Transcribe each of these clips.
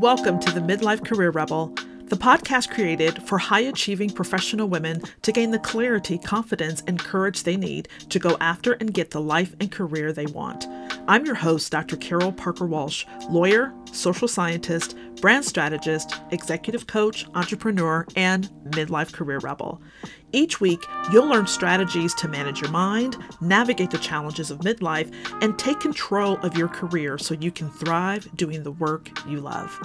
Welcome to the Midlife Career Rebel, the podcast created for high achieving professional women to gain the clarity, confidence, and courage they need to go after and get the life and career they want. I'm your host, Dr. Carol Parker Walsh, lawyer, social scientist, brand strategist, executive coach, entrepreneur, and midlife career rebel. Each week, you'll learn strategies to manage your mind, navigate the challenges of midlife, and take control of your career so you can thrive doing the work you love.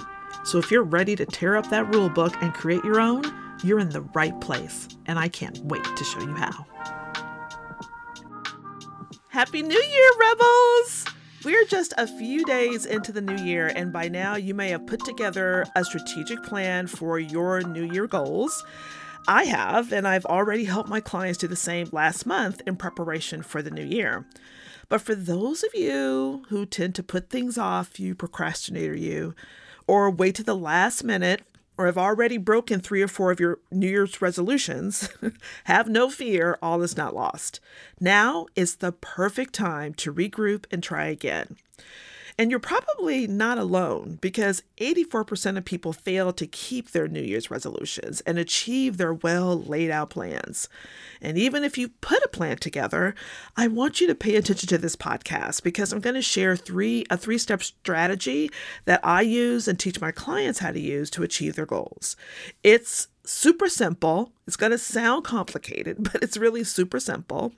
So if you're ready to tear up that rule book and create your own, you're in the right place, and I can't wait to show you how. Happy New Year, Rebels! We're just a few days into the new year, and by now you may have put together a strategic plan for your new year goals. I have, and I've already helped my clients do the same last month in preparation for the new year. But for those of you who tend to put things off, you procrastinator, you, or wait to the last minute, or have already broken three or four of your New Year's resolutions, have no fear, all is not lost. Now is the perfect time to regroup and try again. And you're probably not alone because 84% of people fail to keep their New Year's resolutions and achieve their well laid out plans. And even if you put a plan together, I want you to pay attention to this podcast because I'm going to share three a three-step strategy that I use and teach my clients how to use to achieve their goals. It's super simple. It's going to sound complicated, but it's really super simple.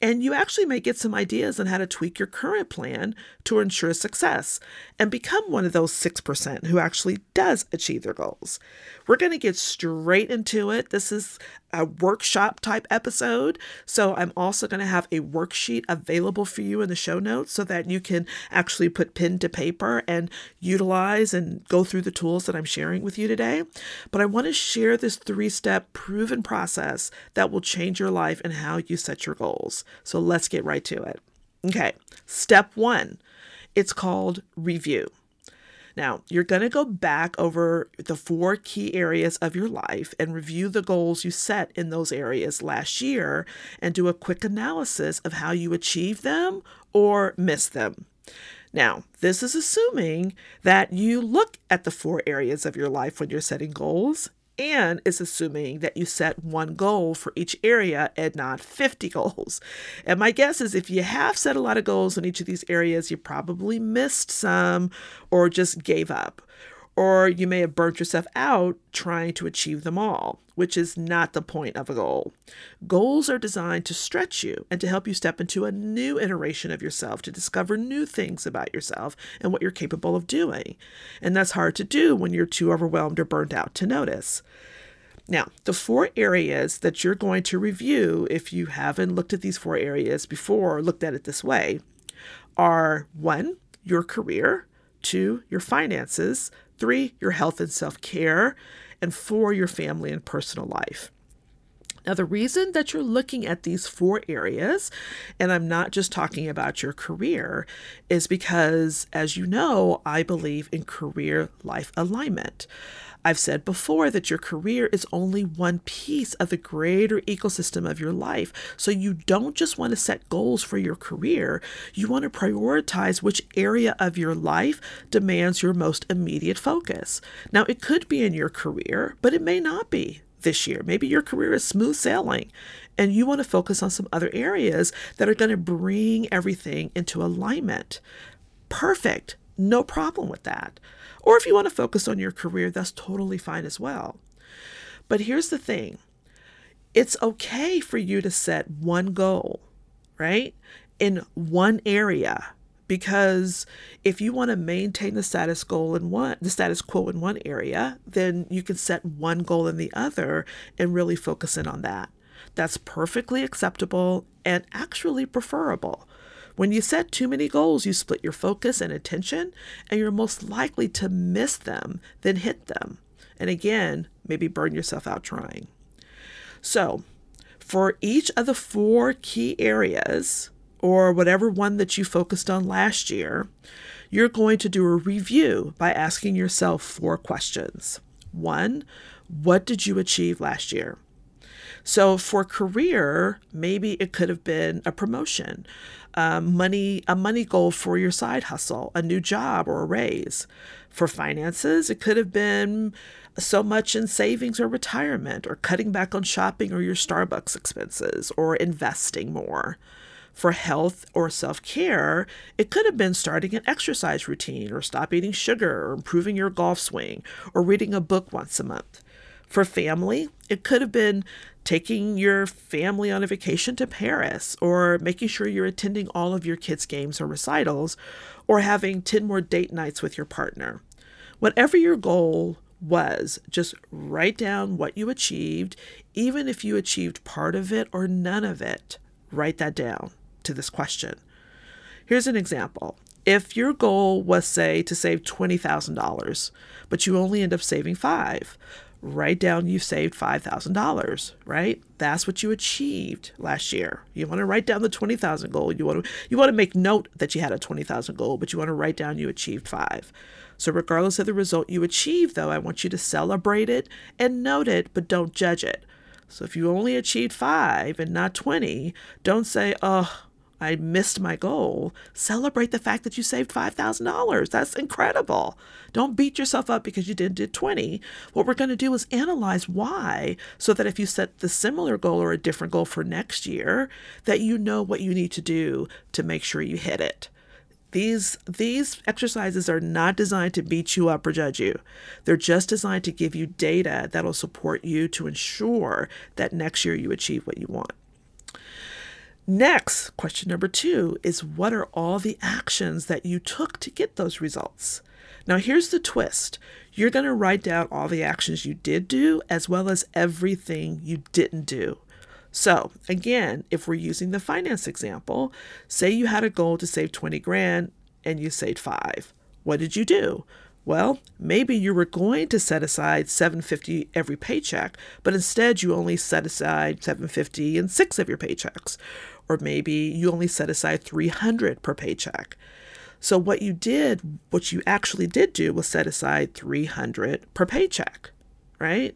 And you actually may get some ideas on how to tweak your current plan to ensure success and become one of those 6% who actually does achieve their goals. We're going to get straight into it. This is a workshop type episode. So I'm also going to have a worksheet available for you in the show notes so that you can actually put pen to paper and utilize and go through the tools that I'm sharing with you today. But I want to share this three step proven process that will change your life and how you set your goals. So let's get right to it. Okay, step one it's called review. Now, you're going to go back over the four key areas of your life and review the goals you set in those areas last year and do a quick analysis of how you achieved them or missed them. Now, this is assuming that you look at the four areas of your life when you're setting goals and it's assuming that you set one goal for each area and not 50 goals. And my guess is if you have set a lot of goals in each of these areas, you probably missed some or just gave up or you may have burnt yourself out trying to achieve them all, which is not the point of a goal. Goals are designed to stretch you and to help you step into a new iteration of yourself, to discover new things about yourself and what you're capable of doing. And that's hard to do when you're too overwhelmed or burnt out to notice. Now, the four areas that you're going to review, if you haven't looked at these four areas before or looked at it this way, are one, your career, two, your finances, three, your health and self care, and four, your family and personal life. Now, the reason that you're looking at these four areas, and I'm not just talking about your career, is because, as you know, I believe in career life alignment. I've said before that your career is only one piece of the greater ecosystem of your life. So you don't just want to set goals for your career, you want to prioritize which area of your life demands your most immediate focus. Now, it could be in your career, but it may not be this year. Maybe your career is smooth sailing and you want to focus on some other areas that are going to bring everything into alignment. Perfect. No problem with that. Or if you want to focus on your career, that's totally fine as well. But here's the thing it's okay for you to set one goal, right? In one area. Because if you want to maintain the status goal in one the status quo in one area, then you can set one goal in the other and really focus in on that. That's perfectly acceptable and actually preferable. When you set too many goals, you split your focus and attention, and you're most likely to miss them than hit them. And again, maybe burn yourself out trying. So, for each of the four key areas, or whatever one that you focused on last year, you're going to do a review by asking yourself four questions. One, what did you achieve last year? So for career, maybe it could have been a promotion, um, money, a money goal for your side hustle, a new job or a raise. For finances, it could have been so much in savings or retirement, or cutting back on shopping or your Starbucks expenses, or investing more. For health or self care, it could have been starting an exercise routine, or stop eating sugar, or improving your golf swing, or reading a book once a month. For family, it could have been taking your family on a vacation to Paris, or making sure you're attending all of your kids' games or recitals, or having 10 more date nights with your partner. Whatever your goal was, just write down what you achieved, even if you achieved part of it or none of it. Write that down to this question. Here's an example. If your goal was, say, to save $20,000, but you only end up saving five, write down you saved $5,000, right? That's what you achieved last year. You want to write down the 20,000 goal. You want to you want to make note that you had a 20,000 goal, but you want to write down you achieved 5. So regardless of the result you achieve though, I want you to celebrate it and note it, but don't judge it. So if you only achieved 5 and not 20, don't say, "Oh, I missed my goal, celebrate the fact that you saved $5,000. That's incredible. Don't beat yourself up because you didn't do 20. What we're going to do is analyze why so that if you set the similar goal or a different goal for next year, that you know what you need to do to make sure you hit it. These these exercises are not designed to beat you up or judge you. They're just designed to give you data that'll support you to ensure that next year you achieve what you want. Next, question number two is what are all the actions that you took to get those results? Now, here's the twist you're going to write down all the actions you did do as well as everything you didn't do. So, again, if we're using the finance example, say you had a goal to save 20 grand and you saved five. What did you do? Well, maybe you were going to set aside 750 every paycheck, but instead you only set aside 750 in 6 of your paychecks or maybe you only set aside 300 per paycheck. So what you did, what you actually did do was set aside 300 per paycheck, right?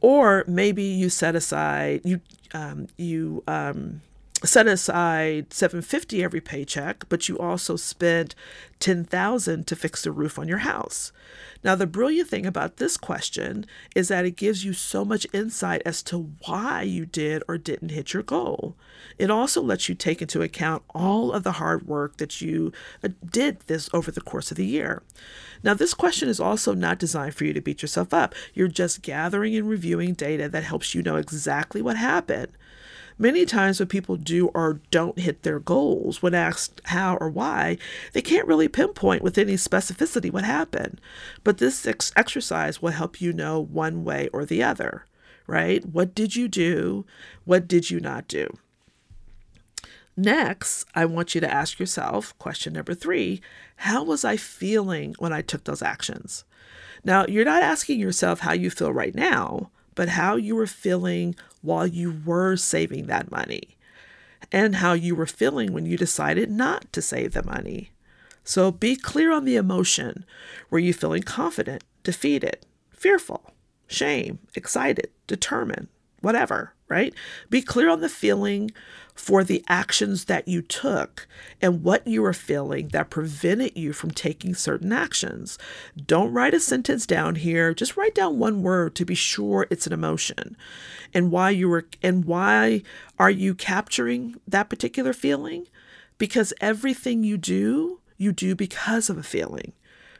Or maybe you set aside you um, you um, set aside 750 every paycheck, but you also spent 10,000 to fix the roof on your house. Now, the brilliant thing about this question is that it gives you so much insight as to why you did or didn't hit your goal. It also lets you take into account all of the hard work that you uh, did this over the course of the year. Now, this question is also not designed for you to beat yourself up. You're just gathering and reviewing data that helps you know exactly what happened. Many times, when people do or don't hit their goals, when asked how or why, they can't really pinpoint with any specificity what happened. But this ex- exercise will help you know one way or the other, right? What did you do? What did you not do? Next, I want you to ask yourself question number three How was I feeling when I took those actions? Now, you're not asking yourself how you feel right now, but how you were feeling while you were saving that money and how you were feeling when you decided not to save the money. So be clear on the emotion. Were you feeling confident, defeated, fearful, shame, excited, determined, whatever, right? Be clear on the feeling for the actions that you took and what you were feeling that prevented you from taking certain actions. Don't write a sentence down here, just write down one word to be sure it's an emotion. And why you were and why are you capturing that particular feeling? Because everything you do, you do because of a feeling.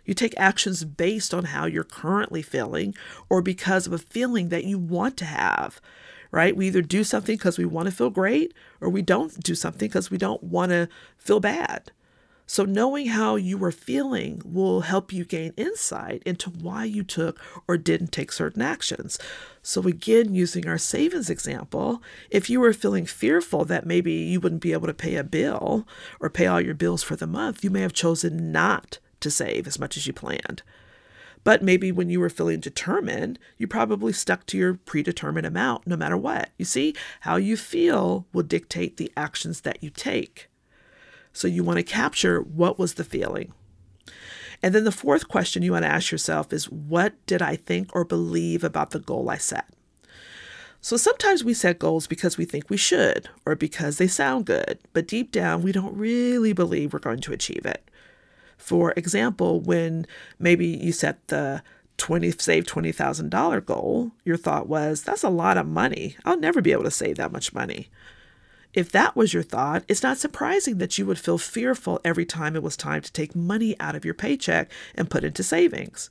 You take actions based on how you're currently feeling or because of a feeling that you want to have right? We either do something because we want to feel great or we don't do something because we don't want to feel bad. So, knowing how you were feeling will help you gain insight into why you took or didn't take certain actions. So, again, using our savings example, if you were feeling fearful that maybe you wouldn't be able to pay a bill or pay all your bills for the month, you may have chosen not to save as much as you planned. But maybe when you were feeling determined, you probably stuck to your predetermined amount no matter what. You see, how you feel will dictate the actions that you take. So you want to capture what was the feeling. And then the fourth question you want to ask yourself is what did I think or believe about the goal I set? So sometimes we set goals because we think we should or because they sound good, but deep down we don't really believe we're going to achieve it. For example, when maybe you set the 20 save $20,000 goal, your thought was, that's a lot of money. I'll never be able to save that much money. If that was your thought, it's not surprising that you would feel fearful every time it was time to take money out of your paycheck and put into savings.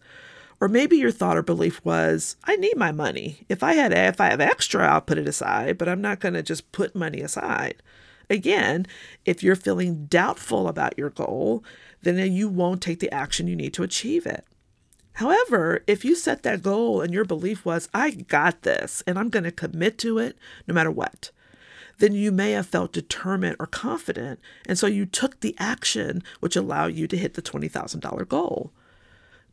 Or maybe your thought or belief was, I need my money. If I had if I have extra, I'll put it aside, but I'm not going to just put money aside. Again, if you're feeling doubtful about your goal, then you won't take the action you need to achieve it. However, if you set that goal and your belief was, I got this and I'm going to commit to it no matter what, then you may have felt determined or confident. And so you took the action which allowed you to hit the $20,000 goal.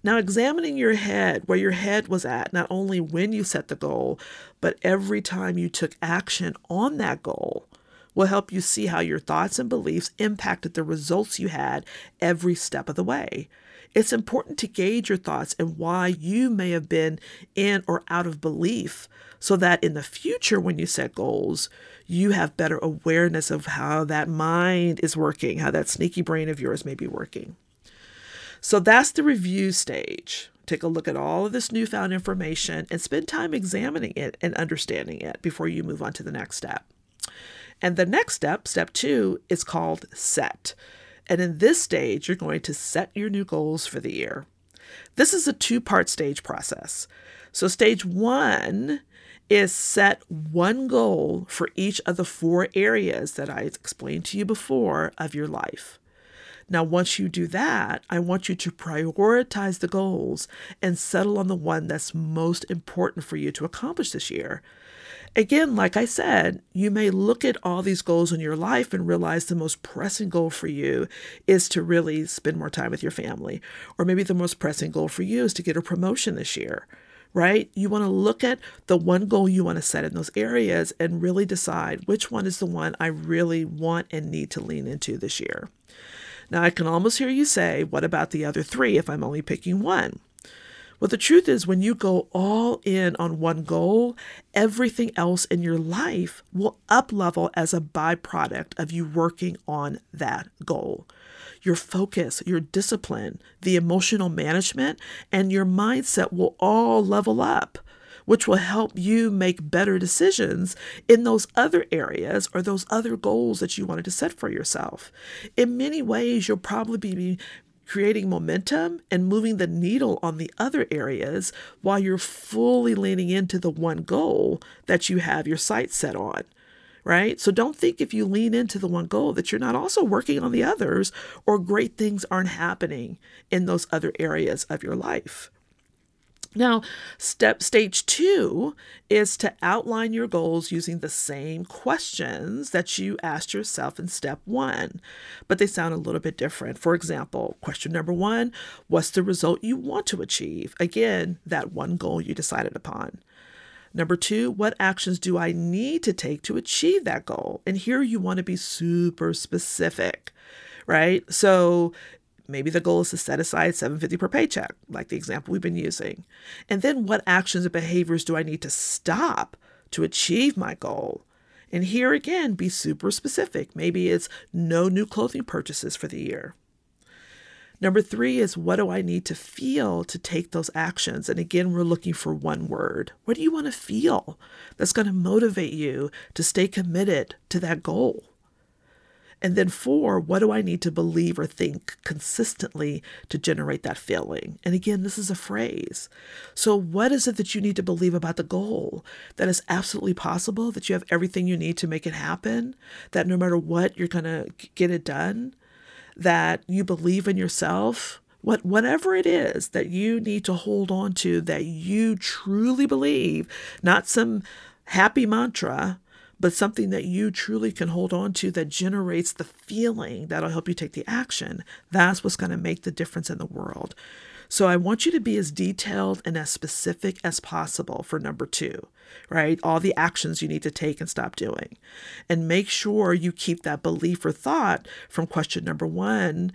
Now, examining your head, where your head was at, not only when you set the goal, but every time you took action on that goal, will help you see how your thoughts and beliefs impacted the results you had every step of the way. It's important to gauge your thoughts and why you may have been in or out of belief so that in the future, when you set goals, you have better awareness of how that mind is working, how that sneaky brain of yours may be working. So that's the review stage. Take a look at all of this newfound information and spend time examining it and understanding it before you move on to the next step. And the next step, step two, is called set. And in this stage, you're going to set your new goals for the year. This is a two part stage process. So, stage one is set one goal for each of the four areas that I explained to you before of your life. Now, once you do that, I want you to prioritize the goals and settle on the one that's most important for you to accomplish this year. Again, like I said, you may look at all these goals in your life and realize the most pressing goal for you is to really spend more time with your family. Or maybe the most pressing goal for you is to get a promotion this year right? You want to look at the one goal you want to set in those areas and really decide which one is the one I really want and need to lean into this year. Now, I can almost hear you say, What about the other three if I'm only picking one? Well, the truth is, when you go all in on one goal, everything else in your life will up level as a byproduct of you working on that goal. Your focus, your discipline, the emotional management, and your mindset will all level up which will help you make better decisions in those other areas or those other goals that you wanted to set for yourself. In many ways, you'll probably be creating momentum and moving the needle on the other areas while you're fully leaning into the one goal that you have your sights set on. Right? So don't think if you lean into the one goal that you're not also working on the others or great things aren't happening in those other areas of your life. Now, step stage two is to outline your goals using the same questions that you asked yourself in step one, but they sound a little bit different. For example, question number one What's the result you want to achieve? Again, that one goal you decided upon. Number two, what actions do I need to take to achieve that goal? And here you want to be super specific right? So Maybe the goal is to set aside 750 per paycheck, like the example we've been using. And then what actions and behaviors do I need to stop to achieve my goal? And here again, be super specific. Maybe it's no new clothing purchases for the year. Number three is what do I need to feel to take those actions? And again, we're looking for one word. What do you want to feel that's going to motivate you to stay committed to that goal? And then four, what do I need to believe or think consistently to generate that feeling? And again, this is a phrase. So, what is it that you need to believe about the goal? That is absolutely possible, that you have everything you need to make it happen, that no matter what, you're going to get it done, that you believe in yourself, what whatever it is that you need to hold on to that you truly believe, not some happy mantra, but something that you truly can hold on to that generates the feeling that'll help you take the action. That's what's going to make the difference in the world. So I want you to be as detailed and as specific as possible for number two, right? All the actions you need to take and stop doing. And make sure you keep that belief or thought from question number one.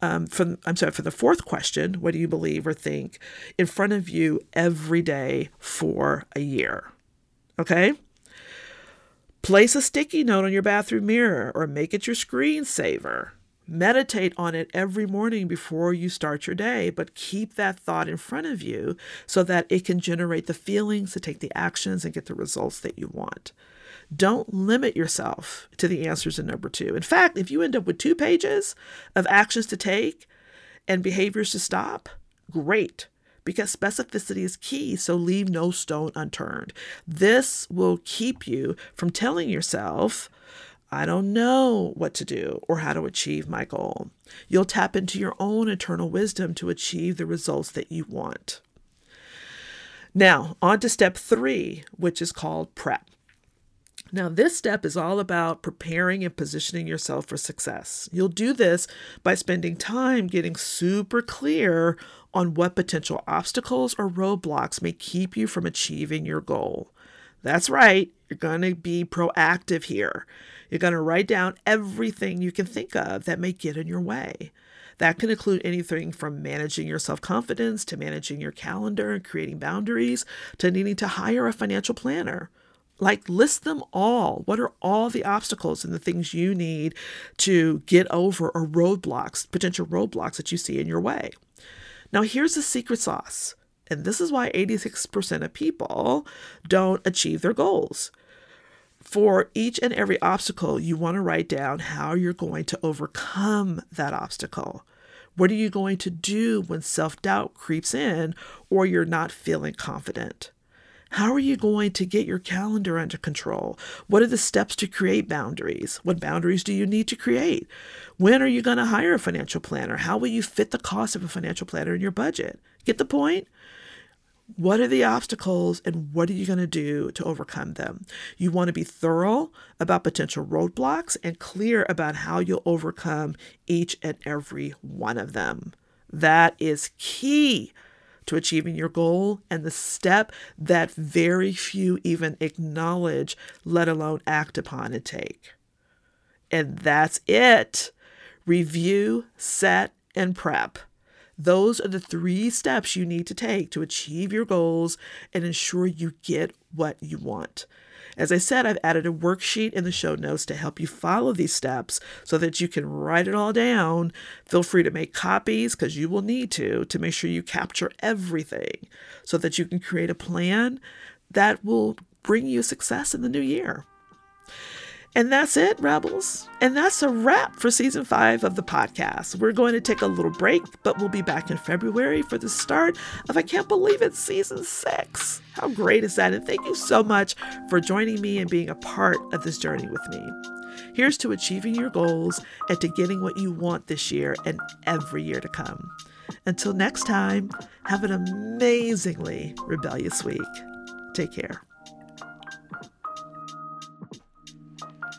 Um, from I'm sorry, for the fourth question, what do you believe or think in front of you every day for a year? Okay? Place a sticky note on your bathroom mirror or make it your screensaver. Meditate on it every morning before you start your day, but keep that thought in front of you so that it can generate the feelings to take the actions and get the results that you want. Don't limit yourself to the answers in number two. In fact, if you end up with two pages of actions to take and behaviors to stop, great because specificity is key, so leave no stone unturned. This will keep you from telling yourself, I don't know what to do or how to achieve my goal. You'll tap into your own internal wisdom to achieve the results that you want. Now, on to step three, which is called prep. Now, this step is all about preparing and positioning yourself for success. You'll do this by spending time getting super clear on what potential obstacles or roadblocks may keep you from achieving your goal. That's right, you're going to be proactive here. You're going to write down everything you can think of that may get in your way. That can include anything from managing your self confidence to managing your calendar and creating boundaries to needing to hire a financial planner. Like, list them all. What are all the obstacles and the things you need to get over or roadblocks, potential roadblocks that you see in your way? Now, here's the secret sauce. And this is why 86% of people don't achieve their goals. For each and every obstacle, you want to write down how you're going to overcome that obstacle. What are you going to do when self doubt creeps in or you're not feeling confident? How are you going to get your calendar under control? What are the steps to create boundaries? What boundaries do you need to create? When are you going to hire a financial planner? How will you fit the cost of a financial planner in your budget? Get the point? What are the obstacles and what are you going to do to overcome them? You want to be thorough about potential roadblocks and clear about how you'll overcome each and every one of them. That is key to achieving your goal and the step that very few even acknowledge, let alone act upon and take. And that's it. Review, set, and prep. Those are the three steps you need to take to achieve your goals and ensure you get what you want. As I said, I've added a worksheet in the show notes to help you follow these steps so that you can write it all down. Feel free to make copies because you will need to to make sure you capture everything so that you can create a plan that will bring you success in the new year. And that's it, Rebels. And that's a wrap for season five of the podcast. We're going to take a little break, but we'll be back in February for the start of I Can't Believe It season six. How great is that? And thank you so much for joining me and being a part of this journey with me. Here's to achieving your goals and to getting what you want this year and every year to come. Until next time, have an amazingly rebellious week. Take care.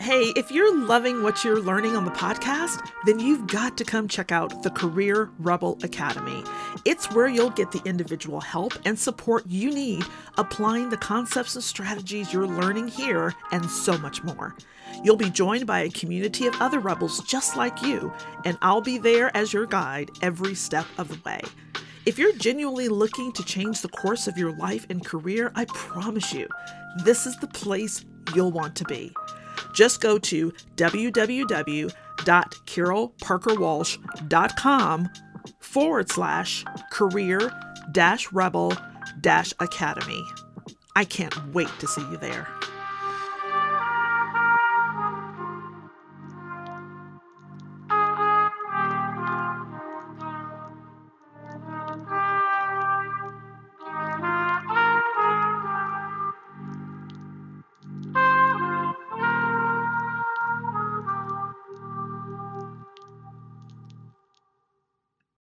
Hey, if you're loving what you're learning on the podcast, then you've got to come check out the Career Rebel Academy. It's where you'll get the individual help and support you need applying the concepts and strategies you're learning here and so much more. You'll be joined by a community of other rebels just like you, and I'll be there as your guide every step of the way. If you're genuinely looking to change the course of your life and career, I promise you, this is the place you'll want to be. Just go to www.carolparkerwalsh.com forward slash career dash rebel dash academy. I can't wait to see you there.